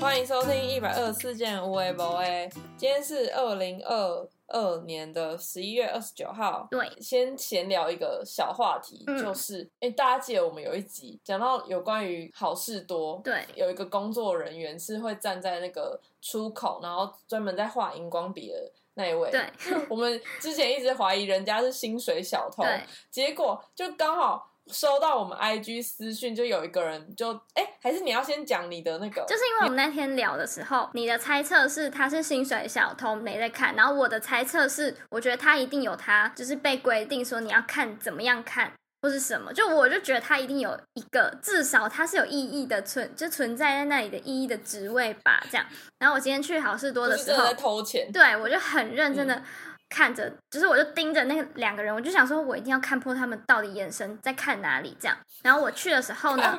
欢迎收听一百二十四件无为博 A。今天是二零二二年的十一月二十九号。对，先闲聊一个小话题，嗯就是哎、大家记得我们有一集讲到有关于好事多，对有一个工作人员是会站在那个出口，然后专门在画荧光笔的那一位。对，我们之前一直怀疑人家是薪水小偷，对，结果就刚好收到我们 IG 私讯，就有一个人就哎、还是你要先讲你的那个，就是因为我们那天聊的时候，你的猜测是他是薪水小偷没在看，然后我的猜测是，我觉得他一定有他就是被规定说你要看怎么样看或是什么，就我就觉得他一定有一个至少他是有意义的存就存在在那里的意义的职位吧，这样。然后我今天去好事多的时候偷钱。对我就很认真的嗯看着，就是我就盯着那两个人，我就想说我一定要看破他们到底眼神在看哪里这样。然后我去的时候呢，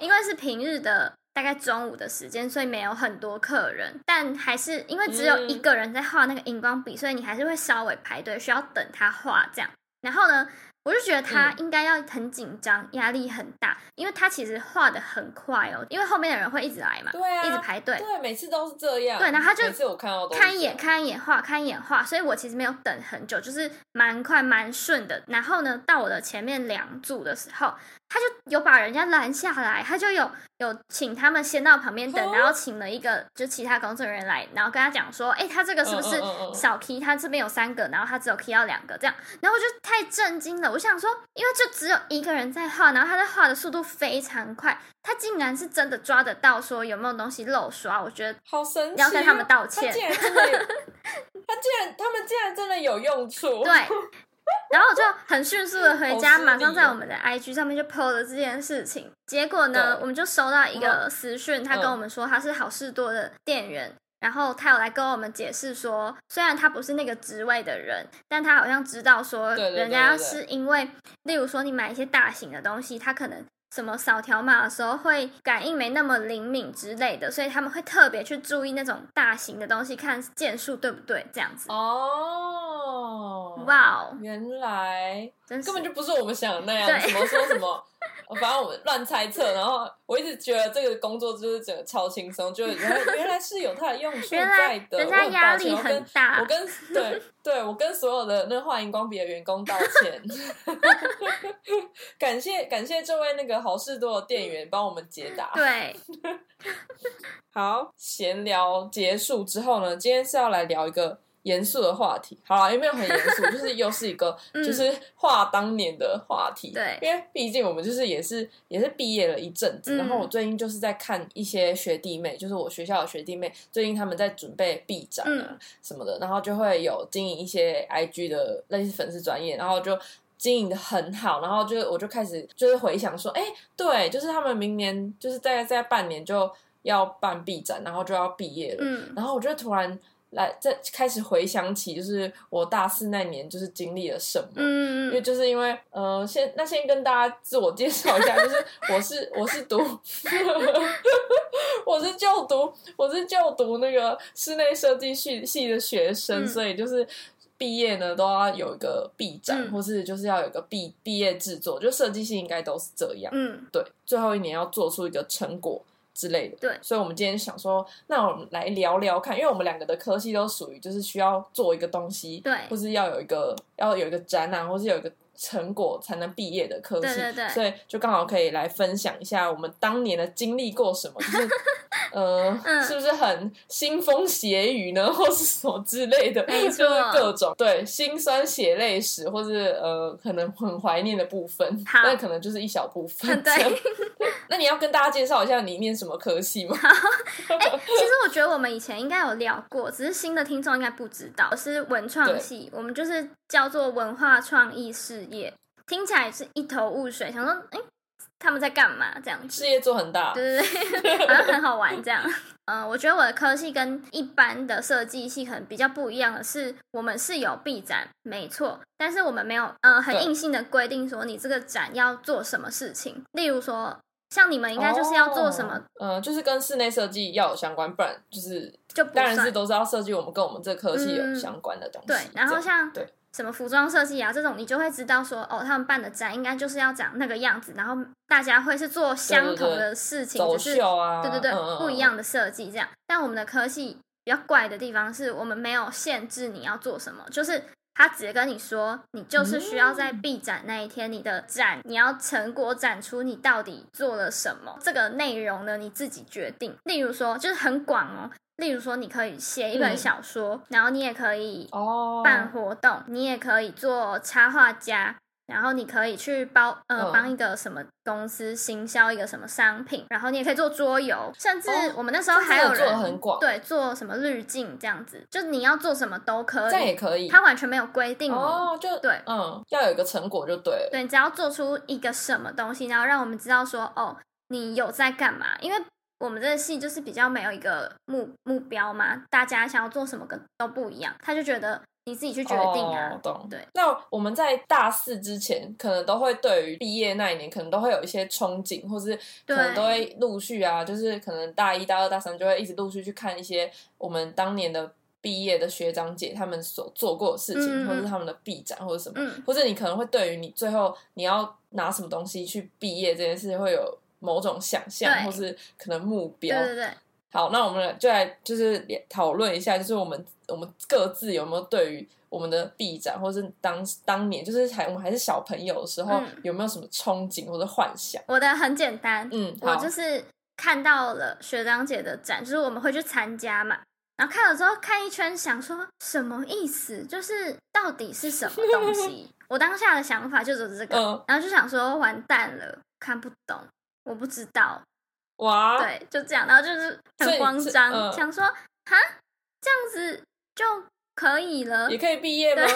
因为是平日的大概中午的时间，所以没有很多客人，但还是因为只有一个人在画那个荧光笔，所以你还是会稍微排队，需要等他画这样。然后呢，我就觉得他嗯应该要很紧张，压力很大，因为他其实画的很快哦，因为后面的人会一直来嘛，对啊，一直排队。对，每次都是这样。对然后他就每次我看到都看一眼，看一眼画，看一眼画，所以我其实没有等很久，就是蛮快蛮顺的。然后呢，到我的前面两组的时候，他就有把人家拦下来，他就有有请他们先到旁边等，哦然后请了一个就其他工作人员来，然后跟他讲说，哎、他这个是不是嗯嗯嗯嗯少 key？他这边有三个，然后他只有 key 到两个这样，然后我就太震惊了，我想说，因为就只有一个人在画，然后他在画的速度非常快，他竟然是真的抓得到说有没有东西漏刷，我觉得好神奇、哦，要跟他们道歉他竟然真的，他竟然他们竟然真的有用处。对，然后我就很迅速的回家，马上在哦我们的 IG 上面就 PO 了这件事情。结果呢，我们就收到一个私讯，他跟嗯我们说他是好事多的店员。然后他有来跟我们解释说，虽然他不是那个职位的人，但他好像知道说，人家是因为，例如说你买一些大型的东西，他可能什么扫条码的时候会感应没那么灵敏之类的，所以他们会特别去注意那种大型的东西，看件数对不对，这样子。哦，哇哦，原来根本就不是我们想的那样，对。什么说什么，反正我们乱猜测。然后我一直觉得这个工作就是整个超轻松，就原来 原来是有它的用处在的。人家我很压力抱歉我跟很大我跟 对对，我跟所有的那画荧光笔的员工道歉，感谢感谢这位那个好事多的店员帮我们解答。对，好，闲聊结束之后呢，今天是要来聊一个严肃的话题。好了，有没有很严肃？就是又是一个嗯就是话当年的话题。对因为毕竟我们就是也是也是毕业了一阵子，嗯然后我最近就是在看一些学弟妹，就是我学校的学弟妹，最近他们在准备毕展啊嗯什么的，然后就会有经营一些 IG 的类似粉丝专业，然后就。经营的很好，然后就我就开始就是回想说，哎、对，就是他们明年就是在在半年就要办毕展，然后就要毕业了，嗯然后我就突然来在开始回想起，就是我大四那年就是经历了什么。嗯因为嗯，就是因为，呃，先那先跟大家自我介绍一下，就是我是我是读，我是就读我是就读那个室内设计系系的学生，嗯。所以就是毕业呢都要有一个毕展，嗯。或是就是要有一个毕毕业制作，就设计系应该都是这样。嗯，对，最后一年要做出一个成果之类的。对所以我们今天想说，那我们来聊聊看，因为我们两个的科系都属于就是需要做一个东西，对或是要有一个要有一个展览，或是有一个成果才能毕业的科系，对对对所以就刚好可以来分享一下我们当年的经历过什么，就是呃，嗯是不是很腥风血雨呢，或是什么之类的，就是各种对辛酸血泪史，或是呃可能很怀念的部分，那可能就是一小部分。对 那你要跟大家介绍一下你念什么科系吗？其实我觉得我们以前应该有聊过，只是新的听众应该不知道，是文创系，我们就是叫做文化创意事业，听起来是一头雾水，想说，哎、他们在干嘛？这样子事，业做很大，对对对，好像很好玩这样。嗯、我觉得我的科系跟一般的设计系可能比较不一样的是，我们是有毕展，没错，但是我们没有，嗯、很硬性的规定说你这个展要做什么事情，例如说，像你们应该就是要做什么，哦？呃，就是跟室内设计要有相关，不然就是就不当然是都是要设计我们跟我们这科系有嗯相关的东西。对，然后像对什么服装设计啊这种，你就会知道说，哦，他们办的展应该就是要长那个样子，然后大家会是做相同的事情，走只是秀啊，对对对，不一样的设计这样。但我们的科系比较怪的地方是我们没有限制你要做什么，就是他直接跟你说，你就是需要在闭展那一天，你的展你要成果展出你到底做了什么，这个内容呢你自己决定。例如说，就是很广哦。例如说，你可以写一本嗯小说，然后你也可以哦，办活动，你也可以做插画家，然后你可以去包呃嗯帮一个什么公司行销一个什么商品，然后你也可以做桌游，甚至哦我们那时候还有人很广对做什么滤镜这样子，就你要做什么都可以这样也，可以。它完全没有规定。哦，就对嗯，要有一个成果就对了。对，你只要做出一个什么东西，然后让我们知道说，哦，你有在干嘛？因为我们这个系就是比较没有一个目目标嘛，大家想要做什么跟都不一样，他就觉得你自己去决定啊。哦、懂。对，那我们在大四之前，可能都会对于毕业那一年，可能都会有一些憧憬，或是可能都会陆续啊，就是可能大一、大二、大三就会一直陆续去看一些我们当年的毕业的学长姐他们所做过的事情，或者是他们的毕展或者什么，嗯，或者你可能会对于你最后你要拿什么东西去毕业这件事会有某种想象，或是可能目标。对对对，好，那我们就来就是讨论一下，就是我们我们各自有没有对于我们的 B 展，或是当当年就是还我们还是小朋友的时候，嗯有没有什么憧憬或者幻想？我的很简单，嗯，我，就是看到了学长姐的展，就是我们会去参加嘛。然后看了之后看一圈，想说什么意思？就是到底是什么东西？我当下的想法就只是这个，嗯然后就想说完蛋了，看不懂，我不知道，哇，对，就这样，然后就是很慌张，嗯想说哈，这样子就可以了也。可以毕业吗？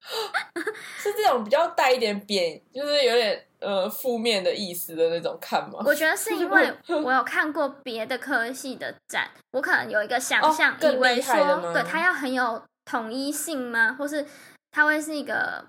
是这种比较带一点贬，就是有点呃负面的意思的那种看吗？我觉得是因为 我有看过别的科系的展，我可能有一个想哦象，更以为说，对它要很有统一性吗？或是它会是一个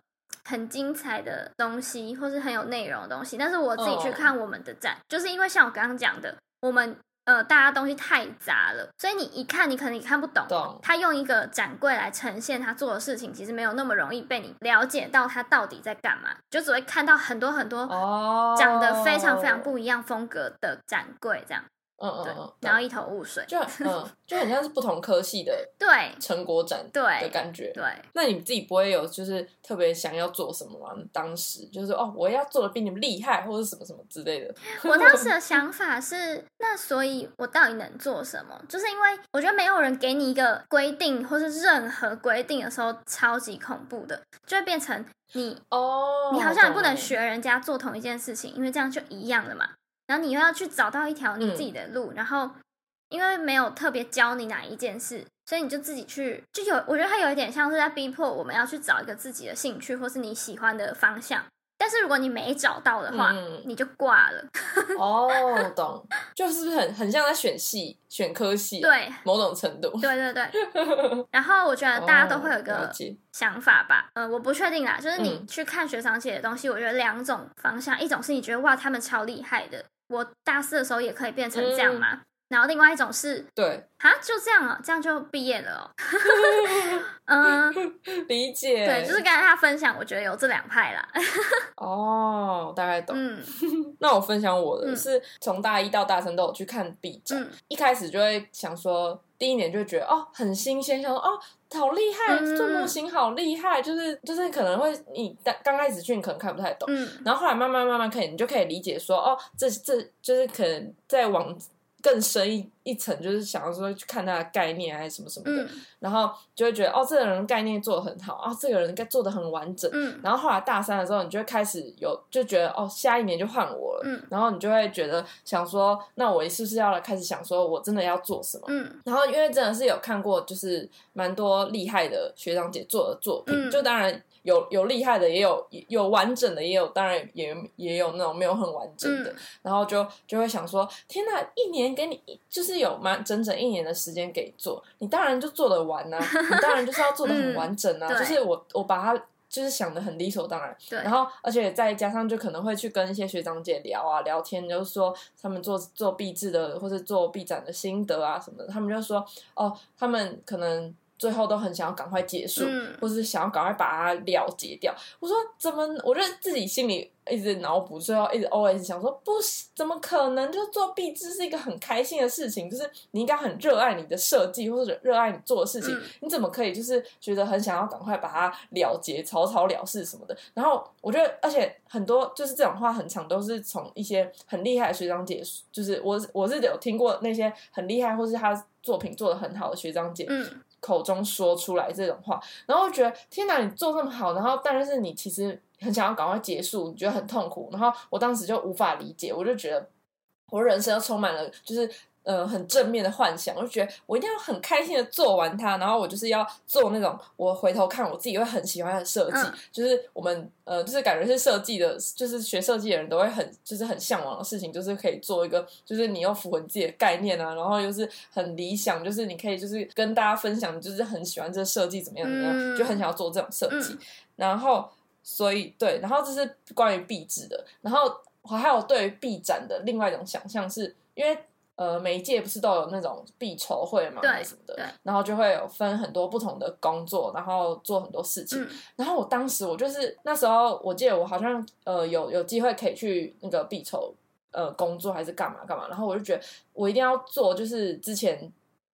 很精彩的东西，或是很有内容的东西？但是我自己去哦看我们的展，就是因为像我刚刚讲的，我们呃大家东西太杂了，所以你一看你可能也看不懂。懂他用一个展柜来呈现他做的事情，其实没有那么容易被你了解到他到底在干嘛，就只会看到很多很多哦，长得非常非常不一样风格的展柜，这样对嗯嗯嗯，，然后一头雾水。就嗯就很像是不同科系的 对成果展对的感觉。对，那你自己不会有就是特别想要做什么吗？当时就是哦，我要做的比你们厉害，或者什么什么之类的。我当时的 想法是，那所以我到底能做什么？就是因为我觉得没有人给你一个规定，或是任何规定的时候，超级恐怖的，就会变成你哦，你好像也不能学人家做同一件事情，因为这样就一样了嘛。然后你又要去找到一条你自己的路，然后因为没有特别教你哪一件事，所以你就自己去，就有我觉得它有一点像是在逼迫我们要去找一个自己的兴趣或是你喜欢的方向。但是如果你没找到的话，嗯你就挂了。哦，懂，就是不是很很像在选系、选科系、啊，，对某种程度。对对对。然后我觉得大家都会有个想法吧，呃，我不确定啦，就是你嗯去看学长姐的东西，我觉得两种方向，一种是你觉得哇他们超厉害的，我大四的时候也可以变成这样嘛，然后另外一种是对，啊就这样了，这样就毕业了哦，嗯，理解。对，就是刚才他分享，我觉得有这两派啦，哦，大概懂。嗯。那我分享我的嗯。是从大一到大三都有去看 B 展，嗯。一开始就会想说，第一年就觉得哦很新鲜，想说哦好厉害，嗯。做模型好厉害，就是就是可能会你刚刚开始去你可能看不太懂，嗯。然后后来慢慢慢慢可以，你就可以理解说哦这这就是可能再往更深一一层，就是想要说去看他的概念还是什么什么的，嗯然后就会觉得哦这个人概念做的很好，啊这个人该做的很完整。嗯然后后来大三的时候，你就会开始有就觉得哦，下一年就换我了，嗯然后你就会觉得想说，那我是不是要来开始想说，我真的要做什么？嗯然后因为真的是有看过，就是蛮多厉害的学长姐做的作品，嗯就当然有有厉害的，也有有完整的，也有当然也也有那种没有很完整的，嗯然后就就会想说，天哪，一年给你就是有蛮整整一年的时间给做，你当然就做得完呐、你当然就是要做的很完整啊，嗯就是我我把它。就是想的很理所当然，对然后而且再加上就可能会去跟一些学长姐聊啊聊天，就是说他们做做毕制的或者做毕展的心得啊什么的，他们就说哦，他们可能最后都很想要赶快结束，嗯或是想要赶快把它了结掉。我说怎么？我就自己心里一直脑补，最后一直 always 想说，不是，怎么可能？就做壁纸是一个很开心的事情，就是你应该很热爱你的设计，或者热爱你做的事情，嗯你怎么可以就是觉得很想要赶快把它了结、草草了事什么的？然后我觉得，而且很多就是这种话很长，都是从一些很厉害的学长姐，就是我我是有听过那些很厉害，或是他作品做的很好的学长姐，嗯口中说出来这种话，然后觉得天哪，你做这么好，然后但是你其实很想要赶快结束，你觉得很痛苦，然后我当时就无法理解，我就觉得我人生充满了就是。呃，很正面的幻想，我就觉得我一定要很开心的做完它，然后我就是要做那种我回头看我自己会很喜欢的设计，嗯。就是我们呃，就是感觉是设计的，就是学设计的人都会很就是很向往的事情，就是可以做一个，就是你又符合你自己的概念啊，然后又是很理想，就是你可以就是跟大家分享，就是很喜欢这个设计怎么样怎么样，嗯就很想要做这种设计，嗯。然后所以对，然后这是关于壁纸的，然后我还有对于壁展的另外一种想象是，因为。呃，每一届不是都有那种必筹会嘛，对什么的，然后就会有分很多不同的工作，然后做很多事情。嗯然后我当时我就是那时候，我记得我好像呃有有机会可以去那个必筹呃工作还是干嘛干嘛，然后我就觉得我一定要做，就是之前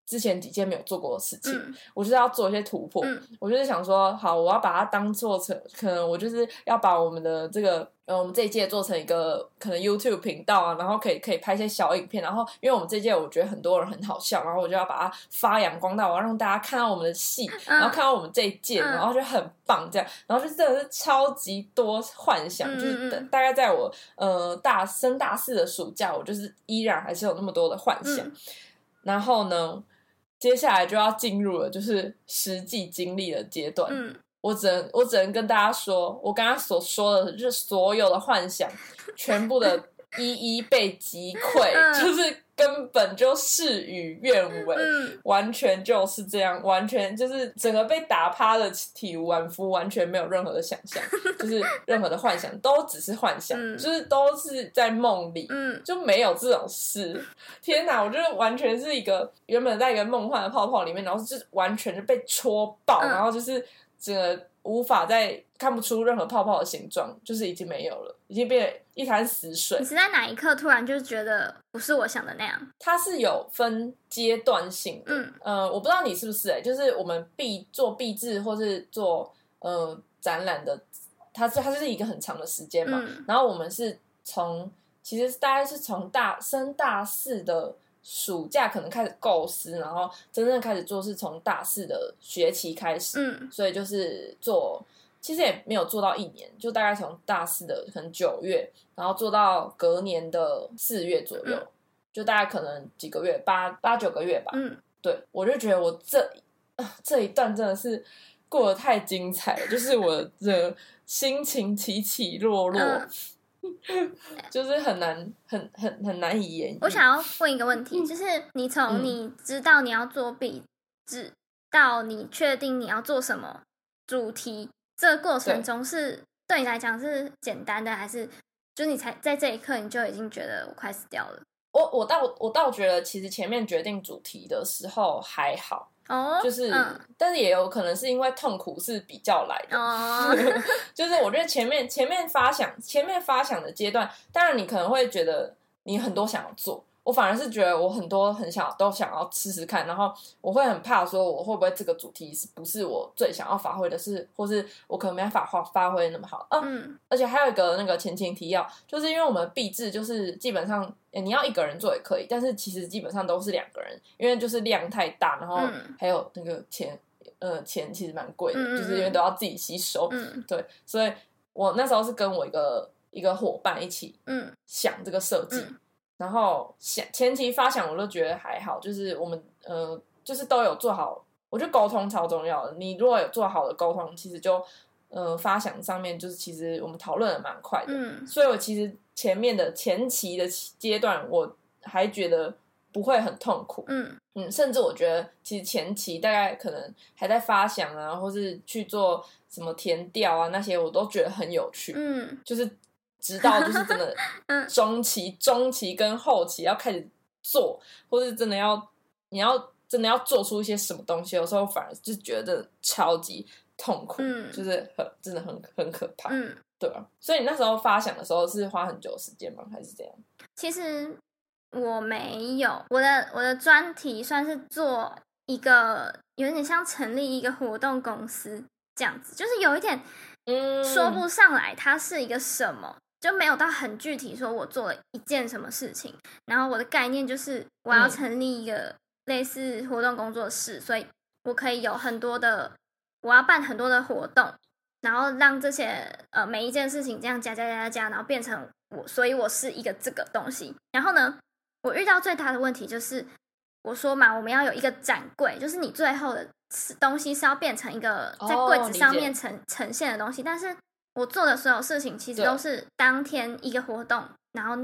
之前几件没有做过的事情，嗯。我就是要做一些突破。嗯。我就是想说，好，我要把它当做成，可能我就是要把我们的这个，呃，我们这一届做成一个可能 YouTube 频道啊，然后可以可以拍一些小影片，然后因为我们这一届我觉得很多人很好笑，然后我就要把它发扬光大，我要让大家看到我们的戏，然后看到我们这一届，嗯然后就很棒这样，然后就真的是超级多幻想，嗯就是大概在我呃大升大四的暑假，我就是依然还是有那么多的幻想，嗯。然后呢，接下来就要进入了就是实际经历的阶段。嗯我只能我只能跟大家说，我刚刚所说的，就是所有的幻想，全部的一一被击溃，嗯就是根本就事与愿违。嗯完全就是这样，完全就是整个被打趴的体无完肤，完全没有任何的想象，就是任何的幻想都只是幻想，嗯就是都是在梦里，嗯就没有这种事。天哪，我觉得完全是一个原本在一个梦幻的泡泡里面，然后就是完全就被戳爆，嗯然后就是整个无法再看不出任何泡泡的形状，就是已经没有了，已经变成一潭死水你。是在哪一刻突然就觉得不是我想的那样？它是有分阶段性的，嗯呃，我不知道你是不是哎、就是我们必做毕制或是做呃展览的，它是它就是一个很长的时间嘛。嗯然后我们是从其实大概是从大升大四的暑假可能开始构思，然后真正开始做是从大四的学期开始，嗯。所以就是做。其实也没有做到一年，就大概从大四的可能九月，然后做到隔年的四月左右，嗯。就大概可能几个月，八八九个月吧。嗯。对我就觉得我这啊 这一段真的是过得太精彩了，就是我的心情起起落落，嗯 就是很难很很很难以言喻。我想要问一个问题，就是你从嗯你知道你要做壁纸到你确定你要做什么主题，这个过程中是对你来讲是简单的，还是就你才在这一刻你就已经觉得我快死掉了？我我倒我倒觉得，其实前面决定主题的时候还好，哦，就是，嗯。但是也有可能是因为痛苦是比较来的，哦，就是我觉得前面前面发想前面发想的阶段，当然你可能会觉得你很多想要做，我反而是觉得我很多很想都想要试试看，然后我会很怕说我会不会这个主题是不是我最想要发挥的是，或是我可能没办法发发挥那么好啊。嗯而且还有一个那个前情提要，就是因为我们毕制就是基本上、诶你要一个人做也可以，但是其实基本上都是两个人，因为就是量太大，然后嗯还有那个钱，呃，钱其实蛮贵的，嗯嗯就是因为都要自己吸收。嗯对，所以我那时候是跟我一个一个伙伴一起嗯想这个设计，嗯然后想前期发想我都觉得还好，就是我们呃就是都有做好，我觉得沟通超重要的。你如果有做好的沟通，其实就呃发想上面就是其实我们讨论的蛮快的，嗯所以我其实前面的前期的阶段我还觉得不会很痛苦，嗯嗯，甚至我觉得其实前期大概可能还在发想啊，或是去做什么填调啊那些，我都觉得很有趣。嗯就是直到就是真的 嗯中期、中期跟后期要开始做，或是真的要你要真的要做出一些什么东西，有时候反而就觉得超级痛苦，嗯就是很真的很很可怕，嗯，对啊。所以你那时候发想的时候是花很久时间吗？还是这样？其实我没有，我的我的专题算是做一个有点像成立一个活动公司这样子，就是有一点嗯，说不上来它是一个什么，就没有到很具体说我做了一件什么事情。然后我的概念就是我要嗯成立一个类似活动工作室，所以我可以有很多的，我要办很多的活动，然后让这些呃每一件事情这样加加加加加，然后变成我，所以我是一个这个东西。然后呢，我遇到最大的问题就是，我说嘛，我们要有一个展柜，就是你最后的是东西是要变成一个在哦柜子上面呈呈现的东西，但是我做的所有事情其实都是当天一个活动，然后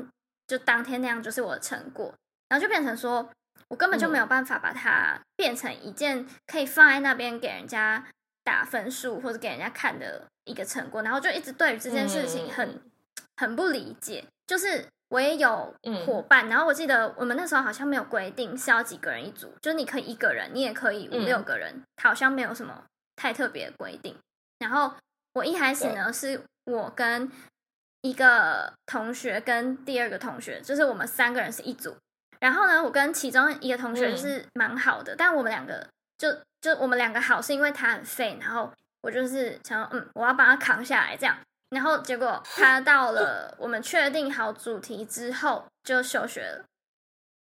就当天那样就是我的成果，然后就变成说我根本就没嗯。有办法把它变成一件可以放在那边给人家打分数或者给人家看的一个成果，然后就一直对于这件事情很、嗯。很不理解，就是。我也有嗯。伙伴，然后我记得我们那时候好像没有规定是要几个人一组，就是你可以一个人，你也可以五嗯。六个人，好像没有什么太特别的规定。然后我一开始呢，是我跟一个同学跟第二个同学，就是我们三个人是一组。然后呢，我跟其中一个同学嗯是蛮好的，但我们两个就就我们两个好是因为他很废，然后我就是想说，嗯，我要把他扛下来这样。然后结果他到了我们确定好主题之后就休学了，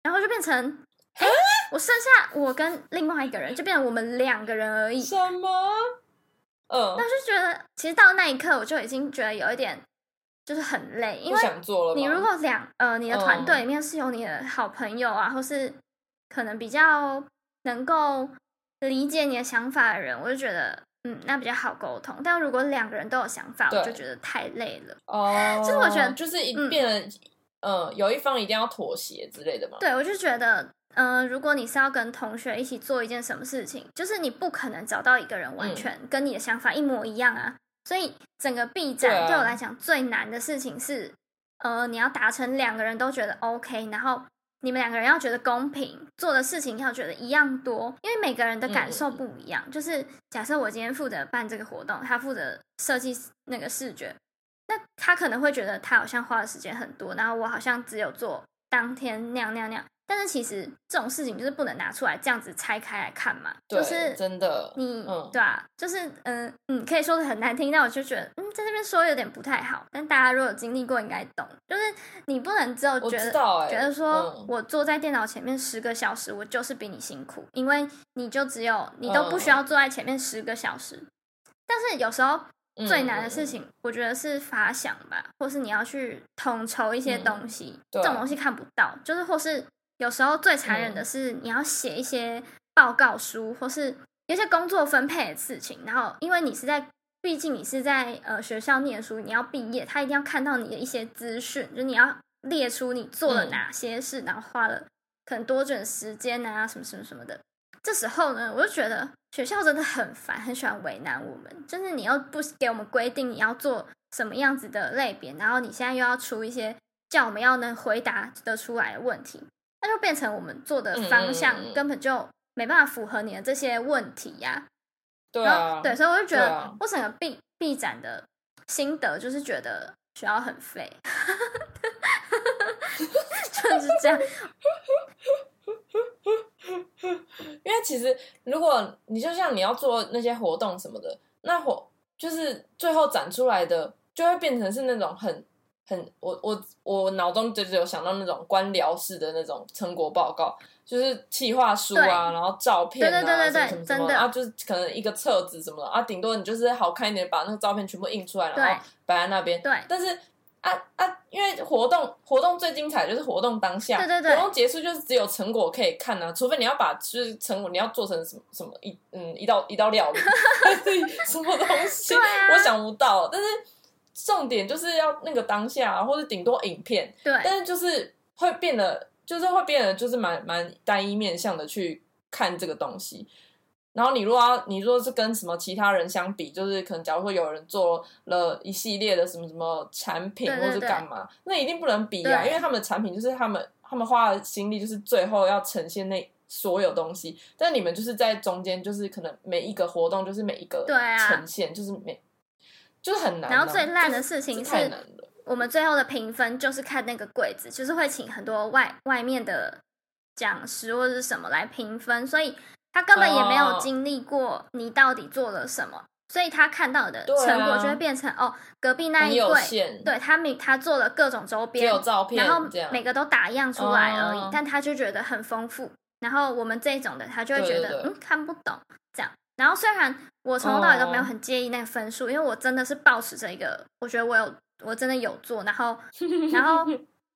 然后就变成，哎，我剩下我跟另外一个人，就变成我们两个人而已。什么？嗯，那就觉得，其实到那一刻，我就已经觉得有一点就是很累，因不为想做了。你如果两呃，你的团队嗯里面是有你的好朋友啊，或是可能比较能够理解你的想法的人，我就觉得嗯，那比较好沟通。但如果两个人都有想法，我就觉得太累了。哦，就是我觉得就是一嗯变得，嗯，有一方一定要妥协之类的嘛。对，我就觉得，嗯、如果你是要跟同学一起做一件什么事情，就是你不可能找到一个人完嗯全跟你的想法一模一样啊。所以整个 B 对啊展对我来讲最难的事情是，呃，你要达成两个人都觉得 OK，然后你们两个人要觉得公平，做的事情要觉得一样多，因为每个人的感受嗯不一样。就是假设我今天负责办这个活动，他负责设计那个视觉，那他可能会觉得他好像花的时间很多，然后我好像只有做当天那样那样那样。但是其实这种事情就是不能拿出来这样子拆开来看嘛，就是真的，你、嗯对啊，就是嗯嗯，可以说的很难听，但我就觉得嗯，在这边说有点不太好。但大家如果有经历过，应该懂，就是你不能只有我觉得觉得说、嗯我坐在电脑前面十个小时，我就是比你辛苦，因为你就只有你都不需要坐在前面十个小时。但是有时候嗯最难的事情，我觉得是发想吧，或是你要去统筹一些嗯东西，这种东西看不到，就是或是有时候最残忍的嗯是你要写一些报告书，或是有一些工作分配的事情，然后因为你是在，毕竟你是在呃学校念书，你要毕业，他一定要看到你的一些资讯，就你要列出你做了嗯哪些事，然后花了可能多久时间啊，什么什么什么的。这时候呢，我就觉得学校真的很烦，很喜欢为难我们。就是你又不给我们规定你要做什么样子的类别，然后你现在又要出一些叫我们要能回答得出来的问题，那就变成我们做的方向根本就没办法符合你的这些问题呀、对啊，对，所以我就觉得啊我整个毕毕展的心得就是觉得学校很废，就是这样。因为其实如果你就像你要做那些活动什么的，那活就是最后展出来的就会变成是那种很很我我我脑中就只有想到那种官僚式的那种成果报告，就是企划书啊，然后照片啊，对对对对对什么什么真的啊，就是可能一个册子什么的啊，顶多你就是好看一点，把那个照片全部印出来，然后摆在那边。对但是啊啊，因为活动活动最精彩就是活动当下，对对对活动结束就是只有成果可以看啊，除非你要把就是成果你要做成什么什么一嗯一道一道料理 什么东西，啊我想不到。但是重点就是要那个当下、啊，或者顶多影片，对但是就是会变得，就是会变得就是蛮蛮单一面向的去看这个东西。然后你如果要你如果是跟什么其他人相比，就是可能假如说有人做了一系列的什么什么产品或是干嘛，那一定不能比啊，因为他们的产品就是他们他们花的心力就是最后要呈现那所有东西，但你们就是在中间，就是可能每一个活动就是每一个呈现，就是每就是很难啊。然后最烂的事情太是。我们最后的评分就是看那个柜子，就是会请很多外外面的讲师或者是什么来评分，所以他根本也没有哦经历过你到底做了什么，所以他看到的成果就会变成、哦，隔壁那一柜，对他每他做了各种周边有，照片然后，每个都打样出来而已，哦但他就觉得很丰富。然后我们这种的，他就会觉得嗯看不懂这样。然后虽然我从头到尾都没有哦很介意那个分数，因为我真的是抱持着一个，我觉得我有我真的有做，然后然后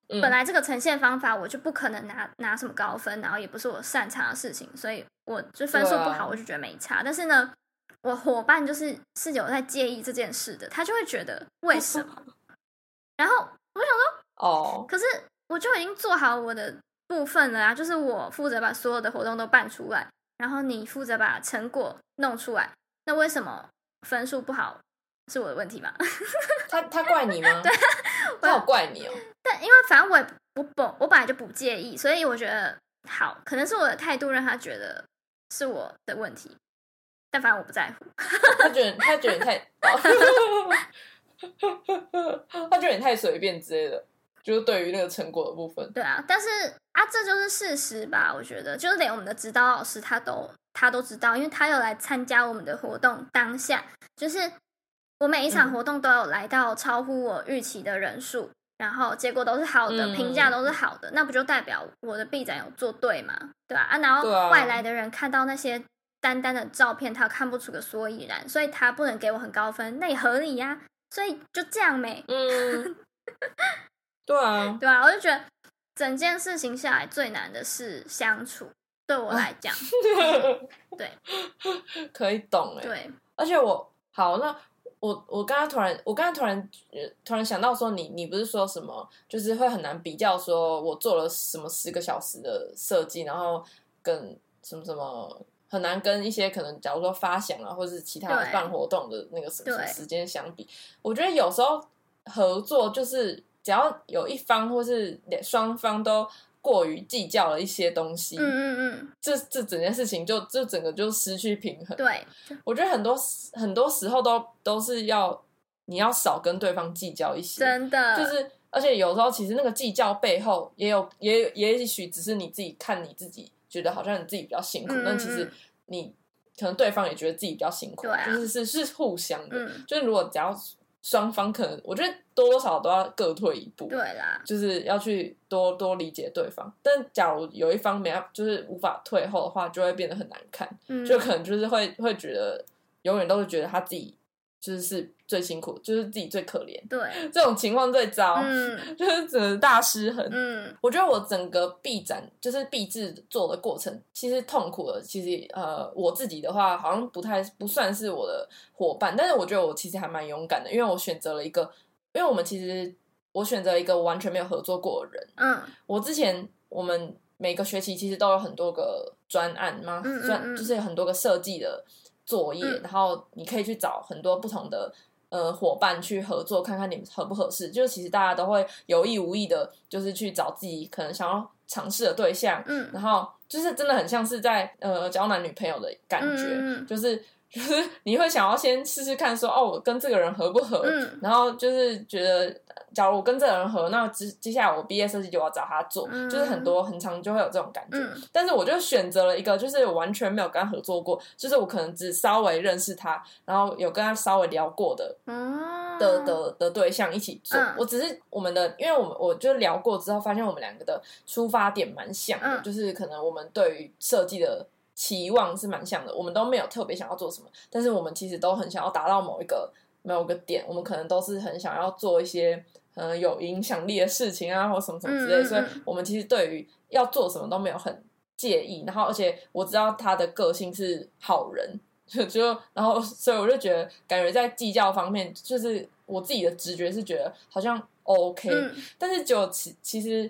嗯本来这个呈现方法我就不可能拿拿什么高分，然后也不是我擅长的事情，所以我就分数不好，我就觉得没差。但是呢，我伙伴就是是有在介意这件事的，他就会觉得为什么？然后我想说哦，可是我就已经做好我的部分了啊，就是我负责把所有的活动都办出来，然后你负责把成果弄出来。那为什么分数不好是我的问题吗？他他怪你吗？对他有怪你哦。但因为反正我也不不我本来就不介意，所以我觉得好，可能是我的态度让他觉得是我的问题，但反正我不在乎。他觉得他觉得你太，他觉得你太随便之类的，就是对于那个成果的部分。对啊，但是啊，这就是事实吧？我觉得，就是连我们的指导老师他都他都知道，因为他有来参加我们的活动。当下就是我每一场嗯活动都有来到超乎我预期的人数，然后结果都是好的，嗯评价都是好的，那不就代表我的 B 展有做对吗？对吧、啊？然后外来的人看到那些单单的照片，他看不出个所以然，所以他不能给我很高分，那也合理呀、所以就这样没。嗯，对啊，对啊，我就觉得整件事情下来最难的是相处，对我来讲，对 可以懂哎。对，而且我好，那我我刚刚突然，我刚刚突然呃突然想到说你，你不是说什么，就是会很难比较，说我做了什么十个小时的设计，然后跟什么什么。很难跟一些可能，假如说发想啊，或者是其他的办活动的那个什么什么对时间相比，我觉得有时候合作就是只要有一方或是两双方都过于计较了一些东西，嗯嗯嗯，这这整件事情就就整个就失去平衡。对，我觉得很多时很多时候都都是要你要少跟对方计较一些，真的就是而且有时候其实那个计较背后也有也也许只是你自己看你自己觉得好像你自己比较辛苦，嗯但其实你可能对方也觉得自己比较辛苦，啊就是是是互相的。嗯，就是如果只要双方可能，我觉得多多少少都要各退一步，对啦，就是要去多多理解对方。但假如有一方没办就是无法退后的话，就会变得很难看。嗯，就可能就是会会觉得永远都是觉得他自己就是是最辛苦，就是自己最可怜，对，这种情况最糟，嗯 就是整个大失衡。嗯我觉得我整个闭展就是闭制做的过程，其实痛苦的。其实呃，我自己的话好像不太不算是我的伙伴，但是我觉得我其实还蛮勇敢的，因为我选择了一个，因为我们其实我选择了一个完全没有合作过的人。嗯我之前我们每个学期其实都有很多个专案吗？嗯嗯专嗯就是有很多个设计的作业，嗯然后你可以去找很多不同的呃伙伴去合作，看看你们合不合适。就是其实大家都会有意无意的，就是去找自己可能想要尝试的对象，嗯然后就是真的很像是在呃交男女朋友的感觉，嗯嗯嗯就是就 是你会想要先试试看说，哦，我跟这个人合不合，嗯。然后就是觉得，假如我跟这个人合，那接接下来我毕业设计就要找他做，嗯。就是很多很长就会有这种感觉。嗯。但是我就选择了一个，就是我完全没有跟他合作过，就是我可能只稍微认识他，然后有跟他稍微聊过的哦的的的对象一起做。嗯。我只是我们的，因为我们我就聊过之后，发现我们两个的出发点蛮像的，嗯。就是可能我们对于设计的期望是蛮像的，我们都没有特别想要做什么，但是我们其实都很想要达到某一个某个点，我们可能都是很想要做一些。呃，有影响力的事情啊，或什么什么之类，嗯嗯嗯所以我们其实对于要做什么都没有很介意。然后，而且我知道他的个性是好人，就就然后，所以我就觉得，感觉在计较方面，就是我自己的直觉是觉得好像 OK，、嗯但是就其其实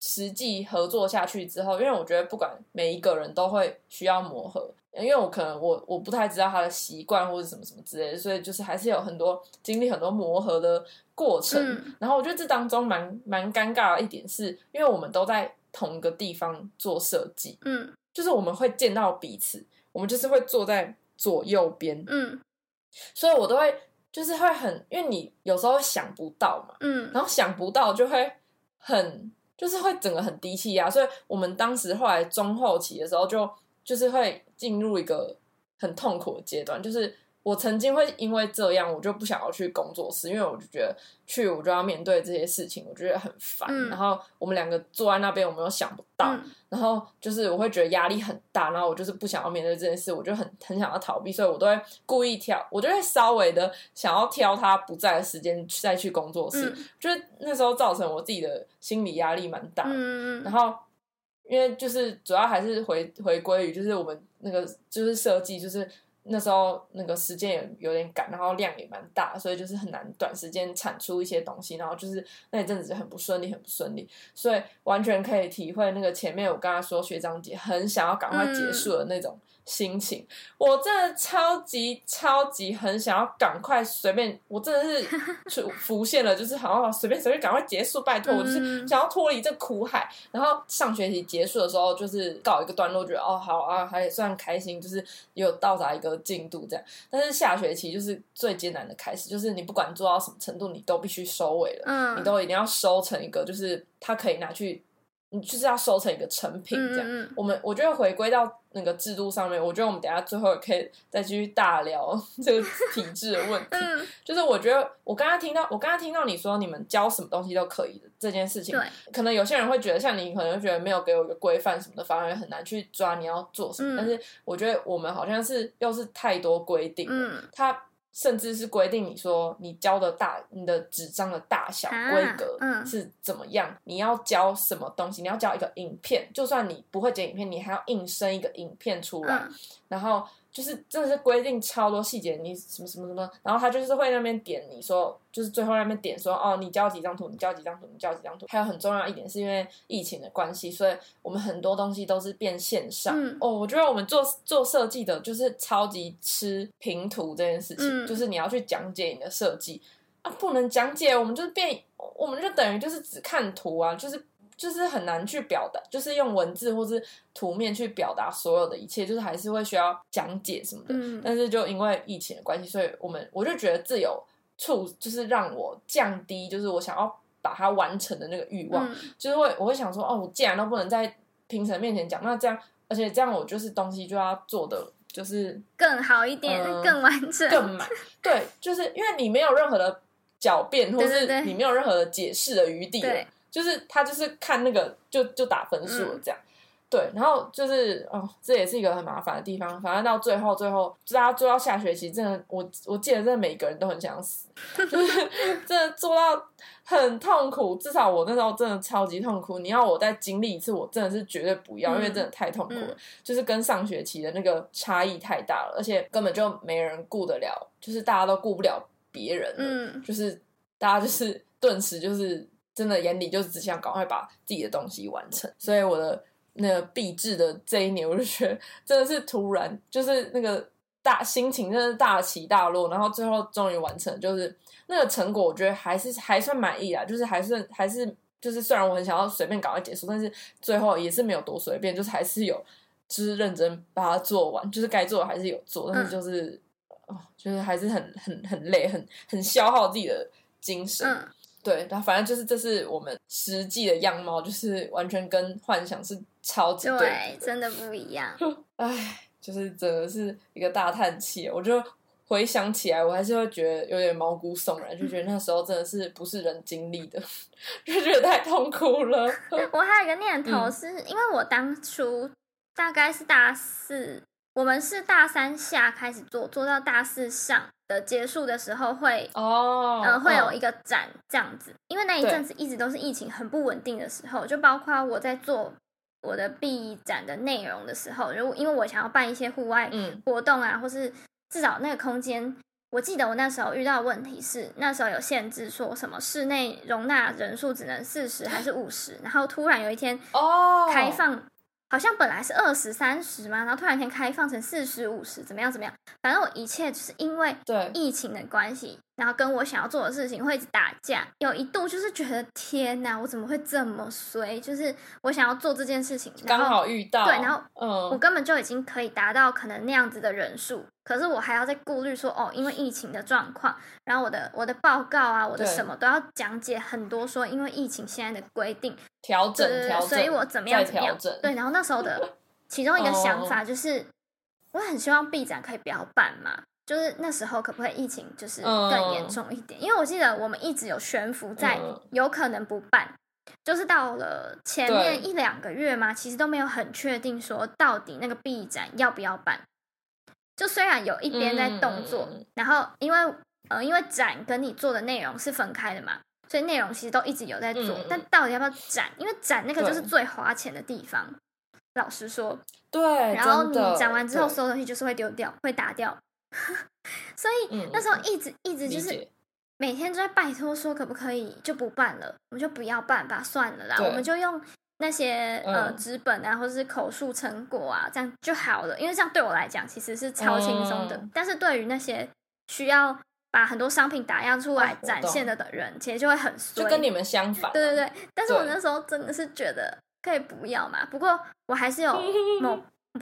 实际合作下去之后，因为我觉得不管每一个人都会需要磨合，因为我可能我我不太知道他的习惯或者什么什么之类的，所以就是还是有很多经历很多磨合的过程。嗯。然后我觉得这当中蛮蛮尴尬的一点是，因为我们都在同一个地方做设计，嗯。就是我们会见到彼此，我们就是会坐在左右边，嗯。所以我都会就是会很，因为你有时候想不到嘛，嗯。然后想不到就会很，就是会整个很低气压，所以我们当时后来中后期的时候就就是会进入一个很痛苦的阶段，就是我曾经会因为这样，我就不想要去工作室，因为我就觉得去我就要面对这些事情，我觉得很烦。嗯然后我们两个坐在那边，我们又想不到，嗯然后就是我会觉得压力很大，然后我就是不想要面对这件事，我就很很想要逃避，所以我都会故意挑，我就会稍微的想要挑他不在的时间再去工作室，嗯就是那时候造成我自己的心理压力蛮大的。嗯然后因为就是主要还是回回归于就是我们那个就是设计就是。那时候那个时间也有点赶，然后量也蛮大，所以就是很难短时间产出一些东西，然后就是那一阵子很不顺利，很不顺利，所以完全可以体会那个前面我刚才说学长姐很想要赶快结束的那种心情。我真的超级超级很想要赶快随便，我真的是 出浮现了，就是好像随便随便赶快结束，拜托，我就是嗯想要脱离这苦海。然后上学期结束的时候，就是告一个段落，觉得哦好啊，还算开心，就是有到达一个进度这样。但是下学期就是最艰难的开始，就是你不管做到什么程度，你都必须收尾了。嗯，你都一定要收成一个，就是它可以拿去，你就是要收成一个成品这样。嗯嗯我们我觉得回归到那个制度上面，我觉得我们等下最后也可以再继续大聊 这个体制的问题。嗯，就是我觉得我刚刚听到，我刚刚听到你说你们教什么东西都可以的这件事情，可能有些人会觉得，像你可能会觉得没有给我一个规范什么的，反而很难去抓你要做什么。嗯但是我觉得我们好像是又是太多规定了，嗯它甚至是规定你说你交的大你的纸张的大小啊规格嗯。是怎么样，你要交什么东西，你要交一个影片，就算你不会剪影片，你还要硬生一个影片出来，嗯。然后就是真的是规定超多细节，你什么什么什么，然后他就是会那边点你说，就是最后那边点说，哦，你交几张图，你交几张图，你交几张图。还有很重要一点是因为疫情的关系，所以我们很多东西都是变线上。嗯哦，我觉得我们做做设计的就是超级吃平图这件事情，嗯就是你要去讲解你的设计啊，不能讲解，我们就是变，我们就等于就是只看图啊，就是。就是很难去表达，就是用文字或是图面去表达所有的一切，就是还是会需要讲解什么的。嗯但是就因为疫情的关系，所以我们我就觉得这有促，就是让我降低，就是我想要把它完成的那个欲望，嗯就是会我会想说，哦，我既然都不能在评审面前讲，那这样，而且这样我就是东西就要做的就是更好一点，嗯更完整，更满，对，就是因为你没有任何的狡辩，或对对对是你没有任何的解释的余地就是他就是看那个就就打分数这样。对，然后就是哦，这也是一个很麻烦的地方。反正到最后，最后大家做到下学期，真的，我我记得真的每个人都很想死，就是真的做到很痛苦。至少我那时候真的超级痛苦。你要我再经历一次，我真的是绝对不要，因为嗯真的太痛苦了。嗯就是跟上学期的那个差异太大了，而且根本就没人顾得了，就是大家都顾不了别人了，嗯就是大家就是顿时就是真的眼里就只想赶快把自己的东西完成，所以我的那个毕制的这一年，我就觉得 真的是突然，就是那个大心情真的是大起大落，然后最后终于完成，就是那个成果，我觉得还是还算满意啦，就是还是还是就是虽然我很想要随便赶快结束，但是最后也是没有多随便，就是还是有就是认真把它做完，就是该做的还是有做，但是就是、哦，就是还是很很很累，很很消耗自己的精神。嗯对，然后反正就是这是我们实际的样貌，就是完全跟幻想是超级对。真的不一样。唉，就是真的是一个大叹气。我就回想起来，我还是会觉得有点毛骨悚然，就觉得那时候真的是不是人经历的，就觉得太痛苦了。我还有一个念头嗯是，因为我当初大概是大四，我们是大三下开始做，做到大四上的结束的时候会。哦，呃，会有嗯。一个展这样子，因为那一阵子一直都是疫情很不稳定的时候，就包括我在做我的毕展的内容的时候，如果因为我想要办一些户外嗯。活动啊，或是至少那个空间，我记得我那时候遇到的问题是，那时候有限制，说什么室内容纳人数只能四十还是五十，然后突然有一天哦，开放好像本来是二十三十嘛，然后突然间开放成四十五十，怎么样怎么样？反正我一切就是因为疫情的关系，然后跟我想要做的事情会一直打架。有一度就是觉得天哪，我怎么会这么衰？就是我想要做这件事情，刚好遇到，对然后嗯我，根本就已经可以达到可能那样子的人数，可是我还要再顾虑说，哦，因为疫情的状况，然后我的我的报告啊，我的什么都要讲解很多，说因为疫情现在的规定，调整对对对，调整，所以我怎么样再怎么样调整，对，然后那时候的 其中一个想哦法就是，我很希望 B 展可以不要办嘛。就是那时候可不可以疫情就是更严嗯重一点？因为我记得我们一直有悬浮在嗯有可能不办，就是到了前面一两个月嘛，其实都没有很确定说到底那个 B 展要不要办。就虽然有一边在动作，然后因为呃因为展跟你做的内容是分开的嘛，所以内容其实都一直有在做，但到底要不要展？因为展那个就是最花钱的地方。老实说，对，然后你展完之后，所有东西就是会丢掉，会打掉。所以嗯那时候一直一直就是每天都在拜托说，可不可以就不办了，我们就不要办吧，算了啦，我们就用那些呃嗯纸本啊，或者是口述成果啊，这样就好了。因为这样对我来讲其实是超轻松的，嗯但是对于那些需要把很多商品打样出来展现的的人，其实就会很衰。就跟你们相反，对对对，但是我那时候真的是觉得可以不要嘛。不过我还是有 某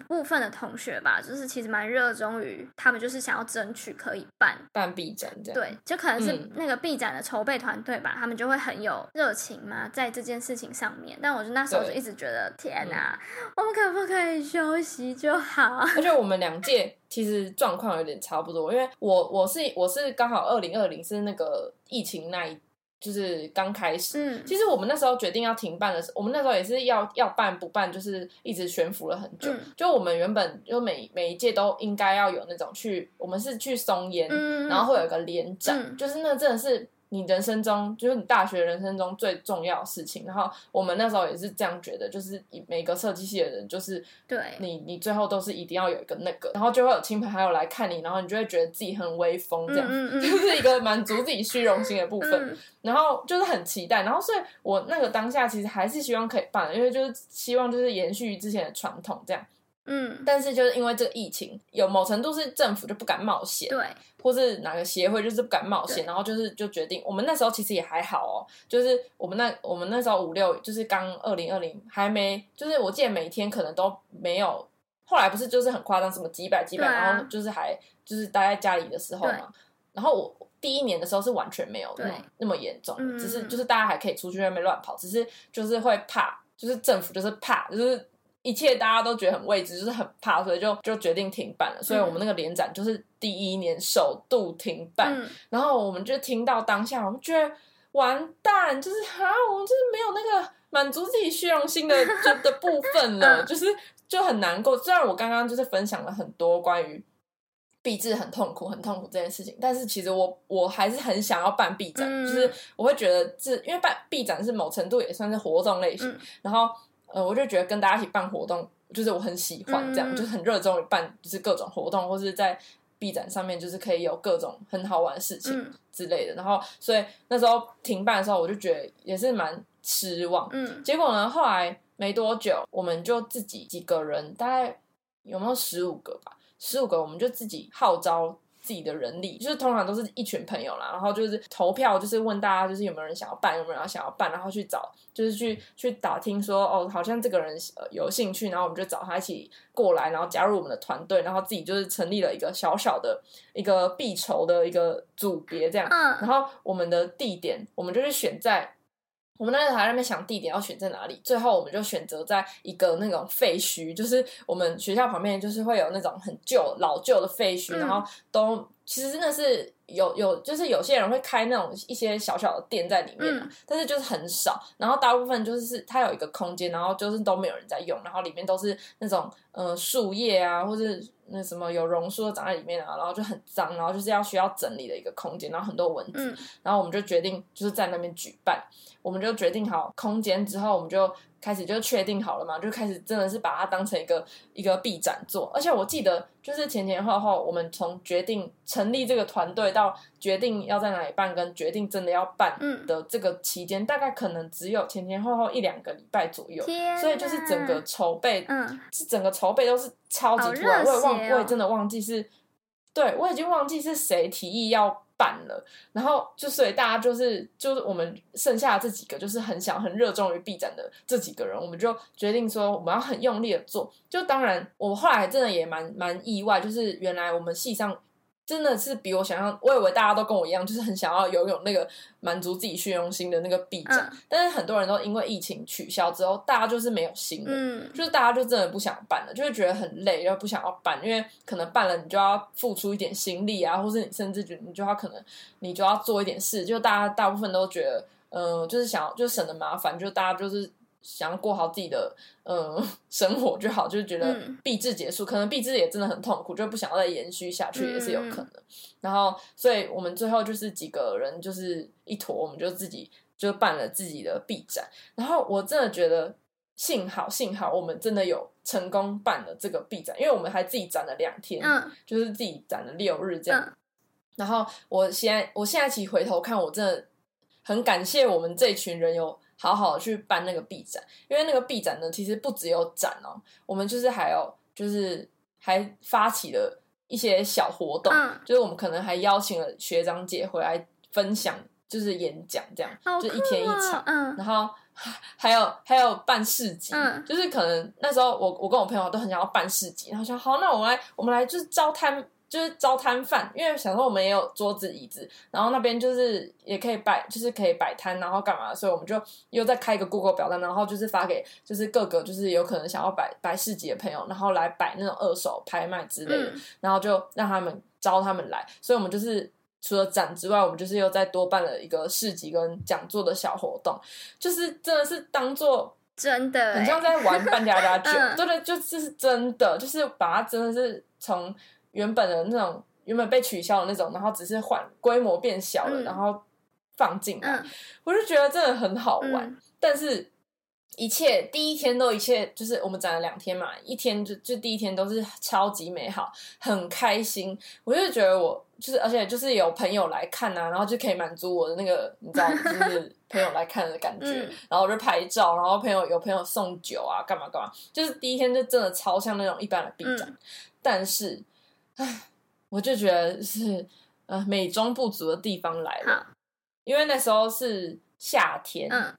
部分的同学吧，就是其实蛮热衷于他们就是想要争取可以办，办 B 展这样，对，就可能是嗯那个 B 展的筹备团队吧，他们就会很有热情嘛，在这件事情上面。但我就那时候就一直觉得，天哪，我们可不可以休息就好？而且我们两届其实状况有点差不多，因为我我是我是刚好二零二零是那个疫情那一就是刚开始。嗯，其实我们那时候决定要停办的时候，我们那时候也是要要办不办，就是一直悬浮了很久。嗯就我们原本就每每一届都应该要有那种去，我们是去松烟，嗯然后会有一个连展，嗯就是那真的是你人生中，就是你大学人生中最重要的事情。然后我们那时候也是这样觉得，就是每个设计系的人，就是对，你你最后都是一定要有一个那个，然后就会有亲朋好友来看你，然后你就会觉得自己很威风，这样、嗯嗯嗯 就是一个满足自己虚荣心的部分。嗯 然后就是很期待，然后所以我那个当下其实还是希望可以办，因为就是希望就是延续之前的传统这样。嗯，但是就是因为这个疫情，有某程度是政府就不敢冒险，对，或是哪个协会就是不敢冒险，然后就是就决定，我们那时候其实也还好哦，就是我们那我们那时候五六就是刚二零二零还没，就是我记得每天可能都没有，后来不是就是很夸张，什么几百几百，啊然后就是还就是待在家里的时候嘛，然后我。第一年的时候是完全没有那那么严重只是就是大家还可以出去外面乱跑，只是就是会怕，就是政府就是怕，就是一切大家都觉得很未知，就是很怕，所以就就决定停办了。所以我们那个联展就是第一年首度停办，嗯，然后我们就听到当下，我们觉得完蛋，就是啊，我们就是没有那个满足自己虚荣心的就的部分了，嗯 就是就很难过。虽然我刚刚就是分享了很多关于。闭制很痛苦，很痛苦这件事情，但是其实我我还是很想要办 B 展，嗯就是我会觉得这因为办 B 展是某程度也算是活动类型，嗯然后呃，我就觉得跟大家一起办活动，就是我很喜欢这样，嗯就是很热衷于办，就是各种活动，或是在 B 展上面，就是可以有各种很好玩的事情嗯之类的。然后，所以那时候停办的时候，我就觉得也是蛮失望。嗯结果呢，后来没多久，我们就自己几个人，大概有没有十五个吧？十五个，我们就自己号召自己的人力，就是通常都是一群朋友啦，然后就是投票，就是问大家就是有没有人想要办，有没有人想要办，然后去找，就是去去打听说哦，好像这个人呃有兴趣，然后我们就找他一起过来，然后加入我们的团队，然后自己就是成立了一个小小的一个必筹的一个组别这样，然嗯后我们的地点，我们就是选在我们那时候还在那边想地点要选在哪里，最后我们就选择在一个那种废墟，就是我们学校旁边就是会有那种很旧老旧的废墟，嗯然后都其实真的是有有就是有些人会开那种一些小小的店在里面、啊嗯。但是就是很少，然后大部分就是是它有一个空间，然后就是都没有人在用，然后里面都是那种呃树叶啊，或是那什么有榕树长在里面啊，然后就很脏，然后就是要需要整理的一个空间，然后很多蚊子，嗯。然后我们就决定就是在那边举办，我们就决定好空间之后，我们就开始就确定好了嘛，就开始真的是把它当成一个一个臂展做。而且我记得，就是前前后后，我们从决定成立这个团队到决定要在哪里办，跟决定真的要办嗯的这个期间，大概可能只有前前后后一两个礼拜左右。所以就是整个筹备，嗯是整个筹备都是超级好突然，热我也忘，我也真的忘记是，对我已经忘记是谁提议要办了，然后就所以大家就是就是我们剩下这几个就是很想很热衷于 B 展的这几个人，我们就决定说我们要很用力的做。就当然我后来真的也蛮蛮意外，就是原来我们系上。真的是比我想象，我以为大家都跟我一样，就是很想要拥有那个满足自己虚荣心的那个 B 展，嗯。但是很多人都因为疫情取消之后，大家就是没有心了，嗯。就是大家就真的不想办了，就会觉得很累，又不想要办，因为可能办了你就要付出一点心力啊，或是你甚至觉得你就要可能你就要做一点事，就大家大部分都觉得，呃，就是想要就省得麻烦，就大家就是想要过好自己的呃生活就好，就是觉得嗯毕制结束，可能闭制也真的很痛苦，就不想要再延续下去，也是有嗯可能。然后，所以我们最后就是几个人就是一坨，我们就自己就办了自己的 B 展。然后我真的觉得幸好幸好我们真的有成功办了这个 B 展，因为我们还自己展了两天，嗯就是自己展了六日这样。嗯然后我现在我现在其实回头看，我真的很感谢我们这群人有好好的去办那个 B 展，因为那个 B 展呢，其实不只有展哦，我们就是还有就是还发起了一些小活动，嗯就是我们可能还邀请了学长姐回来分享，就是演讲这样，好就一天一场。嗯然后还有还有办市集，嗯就是可能那时候我我跟我朋友都很想要办市集，然后说好，那我们来我们来就是招摊，就是招摊贩，因为想说我们也有桌子椅子，然后那边就是也可以摆，就是可以摆摊，然后干嘛，所以我们就又再开一个 Google 表单，然后就是发给就是各个就是有可能想要摆摆市集的朋友，然后来摆那种二手拍卖之类的，嗯然后就让他们招他们来，所以我们就是除了展之外，我们就是又再多办了一个市集跟讲座的小活动，就是真的是当做真的欸很像在玩扮家家酒，嗯。对对，就这是真的，就是把它真的是从原本的那种原本被取消的那种，然后只是换规模变小了，嗯然后放进来，嗯我就觉得真的很好玩。嗯但是一切第一天都一切就是我们展了两天嘛，一天就就第一天都是超级美好，很开心。我就觉得我就是，而且就是有朋友来看啊，然后就可以满足我的那个你知道，就 是朋友来看的感觉。嗯然后我就拍照，然后朋友有朋友送酒啊，干嘛干嘛，就是第一天就真的超像那种一般的 B 展。嗯但是，唉，我就觉得是呃美中不足的地方来了。因为那时候是夏天，嗯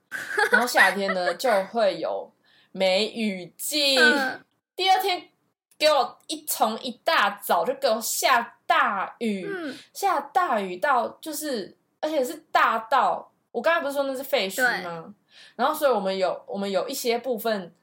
然后夏天呢就会有梅雨季。嗯第二天给我一从一大早就给我下大雨，嗯下大雨到就是，而且是大到我刚才不是说那是废墟吗？然后所以我们有我们有一些部分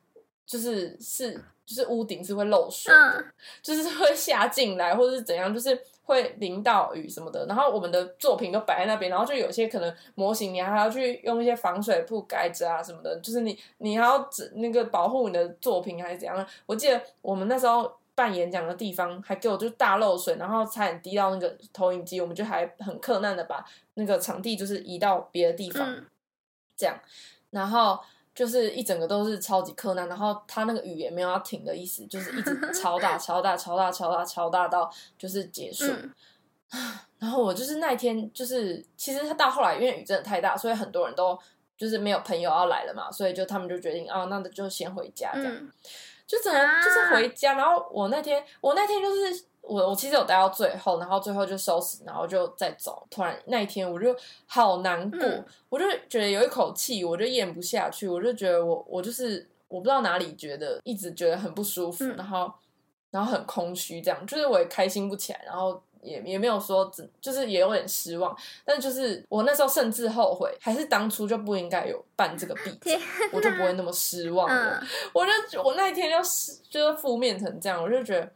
就是是就是屋顶是会漏水的，嗯就是会下进来，或者是怎样，就是会淋到雨什么的。然后我们的作品都摆在那边，然后就有些可能模型，你还要去用一些防水布盖着啊什么的，就是你你还要只那个保护你的作品还是怎样。我记得我们那时候办演讲的地方还给我就大漏水，然后差点滴到那个投影机，我们就还很困难的把那个场地就是移到别的地方。嗯这样，然后就是一整个都是超级柯南，然后他那个雨也没有要停的意思，就是一直 超大、超大、超大、超大、超大到就是结束。嗯 然后我就是那一天，就是其实他到后来，因为雨真的太大，所以很多人都就是没有朋友要来了嘛，所以就他们就决定啊，那就先回家这样。嗯就只能就是回家，然后我那天我那天就是我我其实有待到最后，然后最后就收拾，然后就再走。突然那一天我就好难过，嗯我就觉得有一口气我就咽不下去，我就觉得我我就是我不知道哪里觉得一直觉得很不舒服，嗯然后然后很空虚，这样就是我也开心不起来，然后。也也没有说只就是也有点失望，但就是我那时候甚至后悔，还是当初就不应该有办这个展，我就不会那么失望了。嗯我就我那一天就是就是负面成这样，我就觉得嗯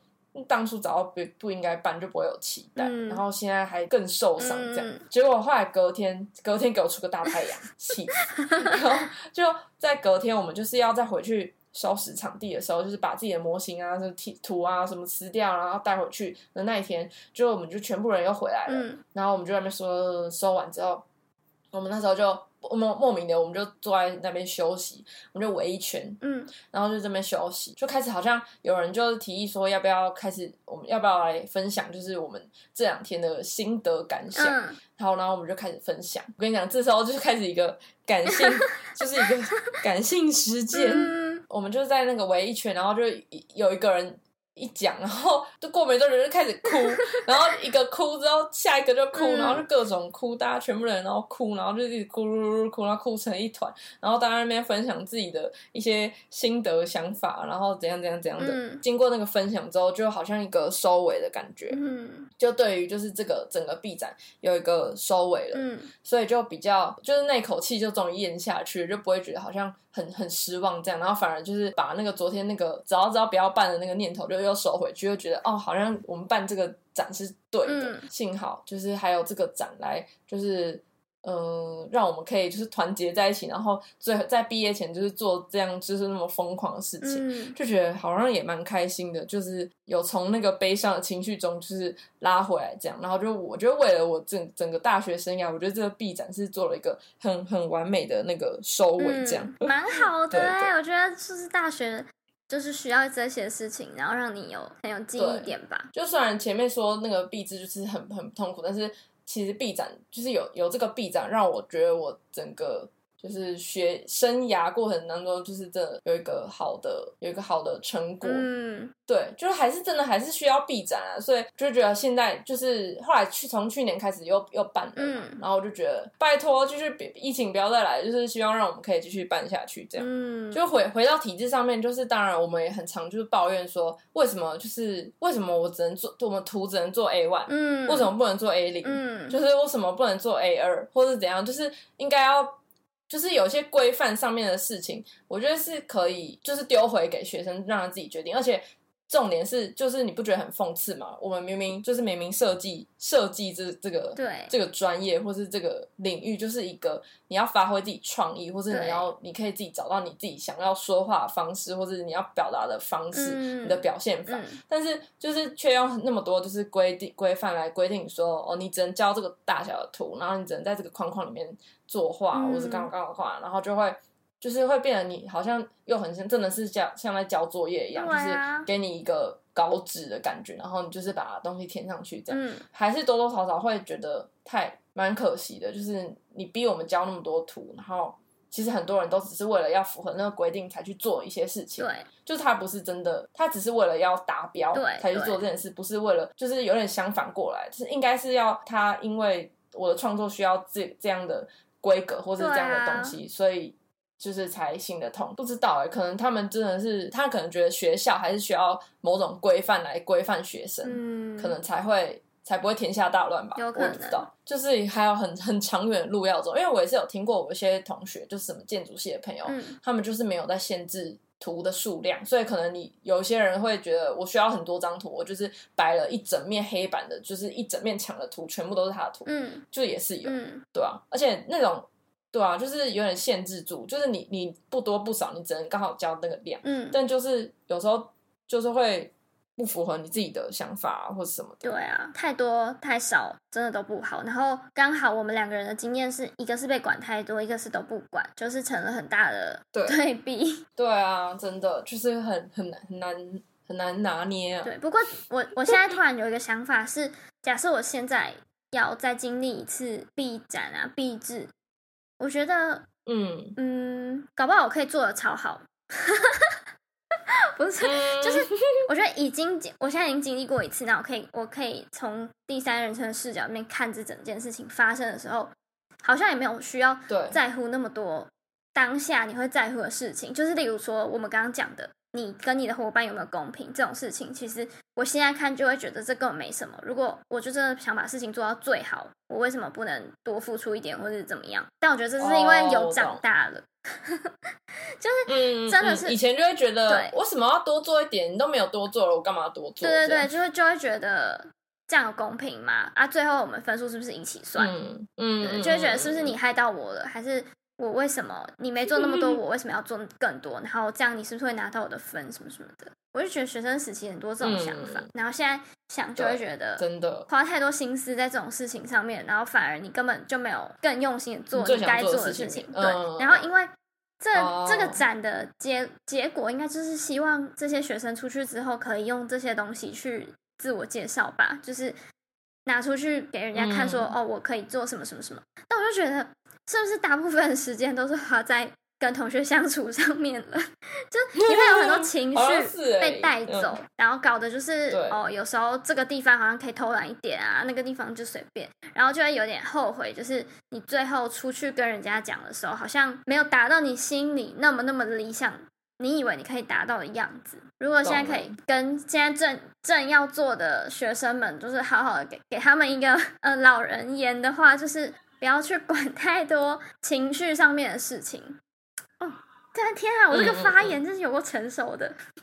当初早就不不应该办，就不会有期待，嗯然后现在还更受伤这样。嗯结果后来隔天隔天给我出个大太阳，气死！然后就在隔天，我们就是要再回去。收拾场地的时候，就是把自己的模型啊、什么贴图啊什么撕掉，然后带回去的那一天，就我们就全部人又回来了。嗯然后我们就在那边收收完之后，我们那时候就莫莫名的我们就坐在那边休息，我们就围一圈，嗯然后就这边休息，就开始好像有人就提议说要不要开始，我们要不要来分享，就是我们这两天的心得感想。嗯然后，然后我们就开始分享。我跟你讲，这时候就是开始一个感性，就是一个感性实践。嗯，我们就在那个围一圈，然后就有一个人一讲，然后就过没多久就开始哭，然后一个哭之后，下一个就哭，嗯然后就各种哭，大家全部人然后哭，然后就一直哭哭哭哭，然后哭成一团，然后大家那边分享自己的一些心得想法，然后怎样怎样怎样的。嗯经过那个分享之后，就好像一个收尾的感觉，嗯就对于就是这个整个 B 展有一个收尾了。嗯所以就比较就是那口气就终于咽下去，就不会觉得好像很很失望这样，然后反而就是把那个昨天那个只要只要不要办的那个念头就又收回去，又觉得哦，好像我们办这个展是对的，嗯幸好就是还有这个展来就是。嗯，让我们可以就是团结在一起，然后最后在毕业前就是做这样就是那么疯狂的事情，嗯就觉得好像也蛮开心的，就是有从那个悲伤的情绪中就是拉回来这样，然后就我觉得为了我整整个大学生涯，我觉得这个 B 展是做了一个很很完美的那个收尾，这样。嗯蛮好的我觉得就是大学就是需要这些事情，然后让你有很有记忆点吧。就虽然前面说那个壁纸就是很很痛苦，但是其实臂展就是有有这个臂展，让我觉得我整个就是学生涯过程当中，就是真的有一个好的有一个好的成果。嗯对，就是还是真的还是需要 B 展啊，所以就觉得现在就是后来去从去年开始又又办了嘛，嗯然后我就觉得拜托，就是别疫情不要再来，就是希望让我们可以继续办下去这样。嗯，就回回到体制上面，就是当然我们也很常就是抱怨说，为什么就是为什么我只能做我们图只能做 A one，、嗯为什么不能做 A 零、嗯就是为什么不能做 A 二，或是怎样？就是应该要，就是有些规范上面的事情，我觉得是可以，就是丢回给学生，让他自己决定。而且重点是，就是你不觉得很讽刺吗？我们明明就是明明设计设计这这个对这个专业或是这个领域，就是一个你要发挥自己创意，或是你要你可以自己找到你自己想要说话的方式，或者你要表达的方式，嗯你的表现法。嗯但是就是却用那么多就是规定规范来规定说，哦，你只能交这个大小的图，然后你只能在这个框框里面作画，嗯或是干嘛干嘛干嘛，然后就会就是会变得你好像又很像真的是像像在交作业一样，啊就是给你一个稿纸的感觉，然后你就是把东西填上去这样。嗯还是多多少少会觉得太蛮可惜的，就是你逼我们交那么多图，然后其实很多人都只是为了要符合那个规定才去做一些事情，对，就是他不是真的，他只是为了要达标对才去做这件事，不是为了就是有点相反过来，就是应该是要他因为我的创作需要这这样的规格或是这样的东啊西，所以。就是才行得通，不知道哎、可能他们真的是，他可能觉得学校还是需要某种规范来规范学生，嗯，可能才会才不会天下大乱吧。有可能我不知道，就是还有很很长远的路要走。因为我也是有听过，我一些同学就是什么建筑系的朋友，嗯他们就是没有在限制图的数量，所以可能你有些人会觉得我需要很多张图，我就是摆了一整面黑板的，就是一整面墙的图，全部都是他的图，嗯就也是有，嗯对啊，而且那种。对啊，就是有点限制住，就是你你不多不少，你只能刚好交那个量，嗯，但就是有时候就是会不符合你自己的想法、啊、或者什么的。对啊，太多太少真的都不好。然后刚好我们两个人的经验是一个是被管太多，一个是都不管，就是成了很大的 对对比。对啊，真的就是很很难很难很难拿捏啊。对，不过我我现在突然有一个想法是，假设我现在要再经历一次 B 展啊 B 制，我觉得嗯，嗯，搞不好我可以做的超好。不是，就是我觉得已经经，我现在已经经历过一次，那我可以，我可以从第三人称的视角里面看这整件事情发生的时候，好像也没有需要在乎那么多当下你会在乎的事情，就是例如说我们刚刚讲的，你跟你的伙伴有没有公平这种事情，其实我现在看就会觉得这根本没什么。如果我就真的想把事情做到最好，我为什么不能多付出一点，或者怎么样？但我觉得这是因为有长大了，就是，真的是嗯以前就会觉得我为什么要多做一点？你都没有多做了，我干嘛多做？对对对，就会就会觉得这样有公平吗？啊，最后我们分数是不是一起算？嗯就会觉得是不是嗯你害到我了，还是我为什么你没做那么多，我为什么要做更多？然后这样你是不是会拿到我的分什么什么的？我就觉得学生时期很多这种想法，然后现在想就会觉得真的花太多心思在这种事情上面，然后反而你根本就没有更用心的做你你该做的事情。对，然后因为这这个展的结结果，应该就是希望这些学生出去之后可以用这些东西去自我介绍吧，就是拿出去给人家看，说哦，我可以做什么什么什么。但我就觉得，是不是大部分的时间都是花在？跟同学相处上面了，就你会有很多情绪被带走，然后搞的就是哦，有时候这个地方好像可以偷懒一点啊，那个地方就随便，然后就会有点后悔，就是你最后出去跟人家讲的时候，好像没有达到你心里那么那么理想，你以为你可以达到的样子。如果现在可以跟现在正正要做的学生们，就是好好的给给他们一个呃老人言的话，就是不要去管 太多情绪上面的事情。哦但天啊，我这个发言真是有过成熟的。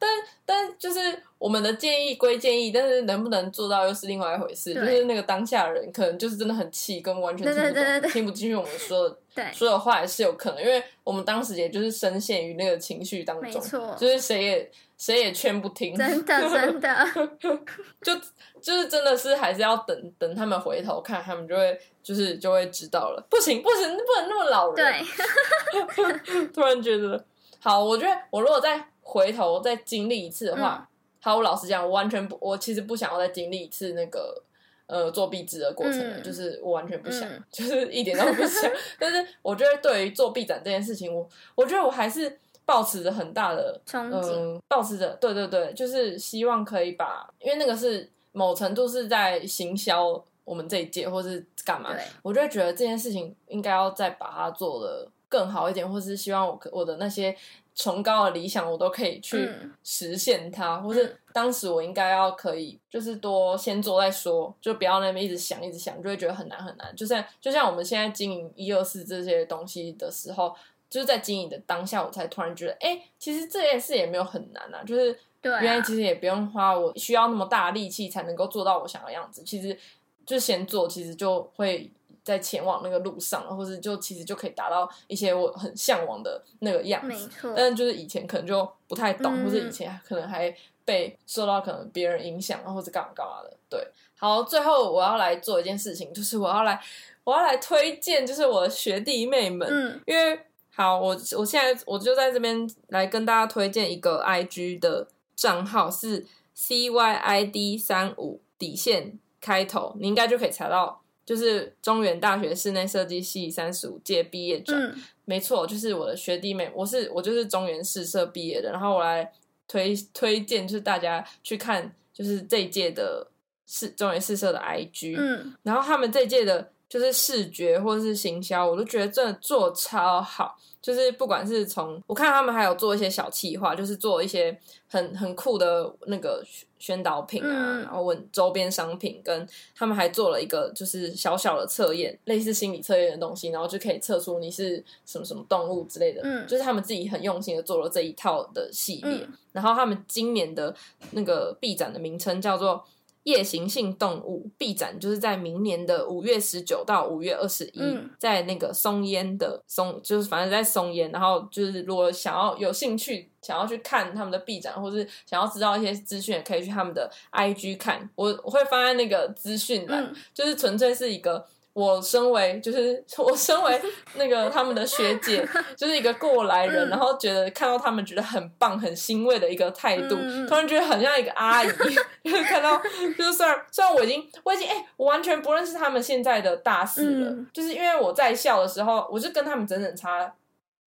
但但就是我们的建议归建议，但是能不能做到又是另外一回事。就是那个当下人可能就是真的很气，跟完全听不懂、听不进去我们说的 说的话，也是有可能。因为我们当时也就是深陷于那个情绪当中，没错，就是谁也谁也劝不听，真的真的，就就是真的是还是要等等他们回头看，他们就会。就是就会知道了，不行不行，不能那么老人。对，突然觉得好，我觉得我如果再回头再经历一次的话，好，我老实讲，我完全不，我其实不想要再经历一次那个呃做壁纸的过程，就是我完全不想，就是一点都不想。但是我觉得对于做壁展这件事情，我我觉得我还是保持着很大的憧憬，保持着，对对对，就是希望可以把，因为那个是某程度是在行销。我们这一届或是干嘛，我就会觉得这件事情应该要再把它做的更好一点，或是希望我我的那些崇高的理想，我都可以去实现它，或是当时我应该要可以，就是多先做再说，就不要那边一直想一直想，就会觉得很难很难。就像就像我们现在经营一二四这些东西的时候，就是在经营的当下，我才突然觉得，哎，其实这件事也没有很难啊，就是原来其实也不用花我需要那么大力气才能够做到我想要样子，其实。就先做，其实就会在前往那个路上，或者就其实就可以达到一些我很向往的那个样子。但是就是以前可能就不太懂，或者以前可能还被受到可能别人影响，或者干嘛干嘛的。对，好，最后我要来做一件事情，就是我要来，我要来推荐，就是我的学弟妹们。嗯，因为好，我我现在我就在这边来跟大家推荐一个 IG 的账号，是 CYID 三五底线。开头你应该就可以查到，就是中原大学室内设计系三十五届毕业展，没错，就是我的学弟妹，我是我就是中原试社毕业的，然后我来推推荐，就是大家去看，就是这一届的是中原试社的 IG，嗯，然后他们这届的就是视觉或者是行销，我都觉得真的做超好。就是不管是从我看他们还有做一些小企划，就是做一些很很酷的那个宣导品啊，然后问周边商品，跟他们还做了一个就是小小的测验，类似心理测验的东西，然后就可以测出你是什么什么动物之类的。嗯，就是他们自己很用心的做了这一套的系列，然后他们今年的那个 B 展的名称叫做。夜行性动物闭展就是在明年的五月十九到五月二十一，在那个松烟的松，就是反正在松烟。然后就是如果想要有兴趣，想要去看他们的闭展，或是想要知道一些资讯，也可以去他们的 IG 看。我我会放在那个资讯栏，就是纯粹是一个。我身为就是 我身为那个他们的学姐，就是一个过来人，然后觉得看到他们觉得很棒、很欣慰的一个态度，突然觉得很像一个阿姨，就是看到就是虽然虽然我已经我已经哎，我完全不认识他们现在的大四了，就是因为我在校的时候，我就跟他们整整差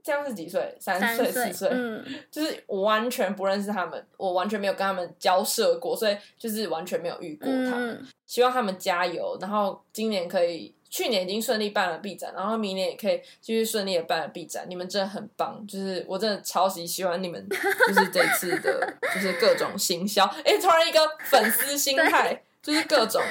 这样是几岁？三岁四岁，就是我完全不认识他们，我完全没有跟他们交涉过，所以就是完全没有遇过他们。希望他们加油，然后今年可以。去年已经顺利办了 B 展，然后明年也可以继续顺利的办了 B 展。你们真的很棒，就是我真的超级喜欢你们，就是这次的，就是各种行销。哎，突然一个粉丝心态，就是各种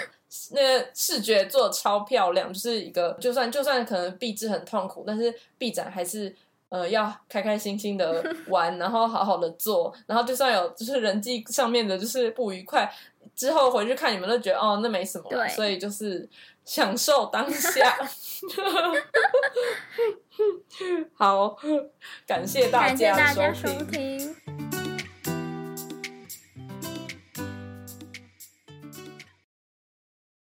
那个视觉做的超漂亮，就是一个就算就算可能 B 制很痛苦，但是 B 展还是呃要开开心心的玩，然后好好的做，然后就算有就是人际上面的就是不愉快，之后回去看你们都觉得哦那没什么，所以就是。享受当下，好，感谢大家收听。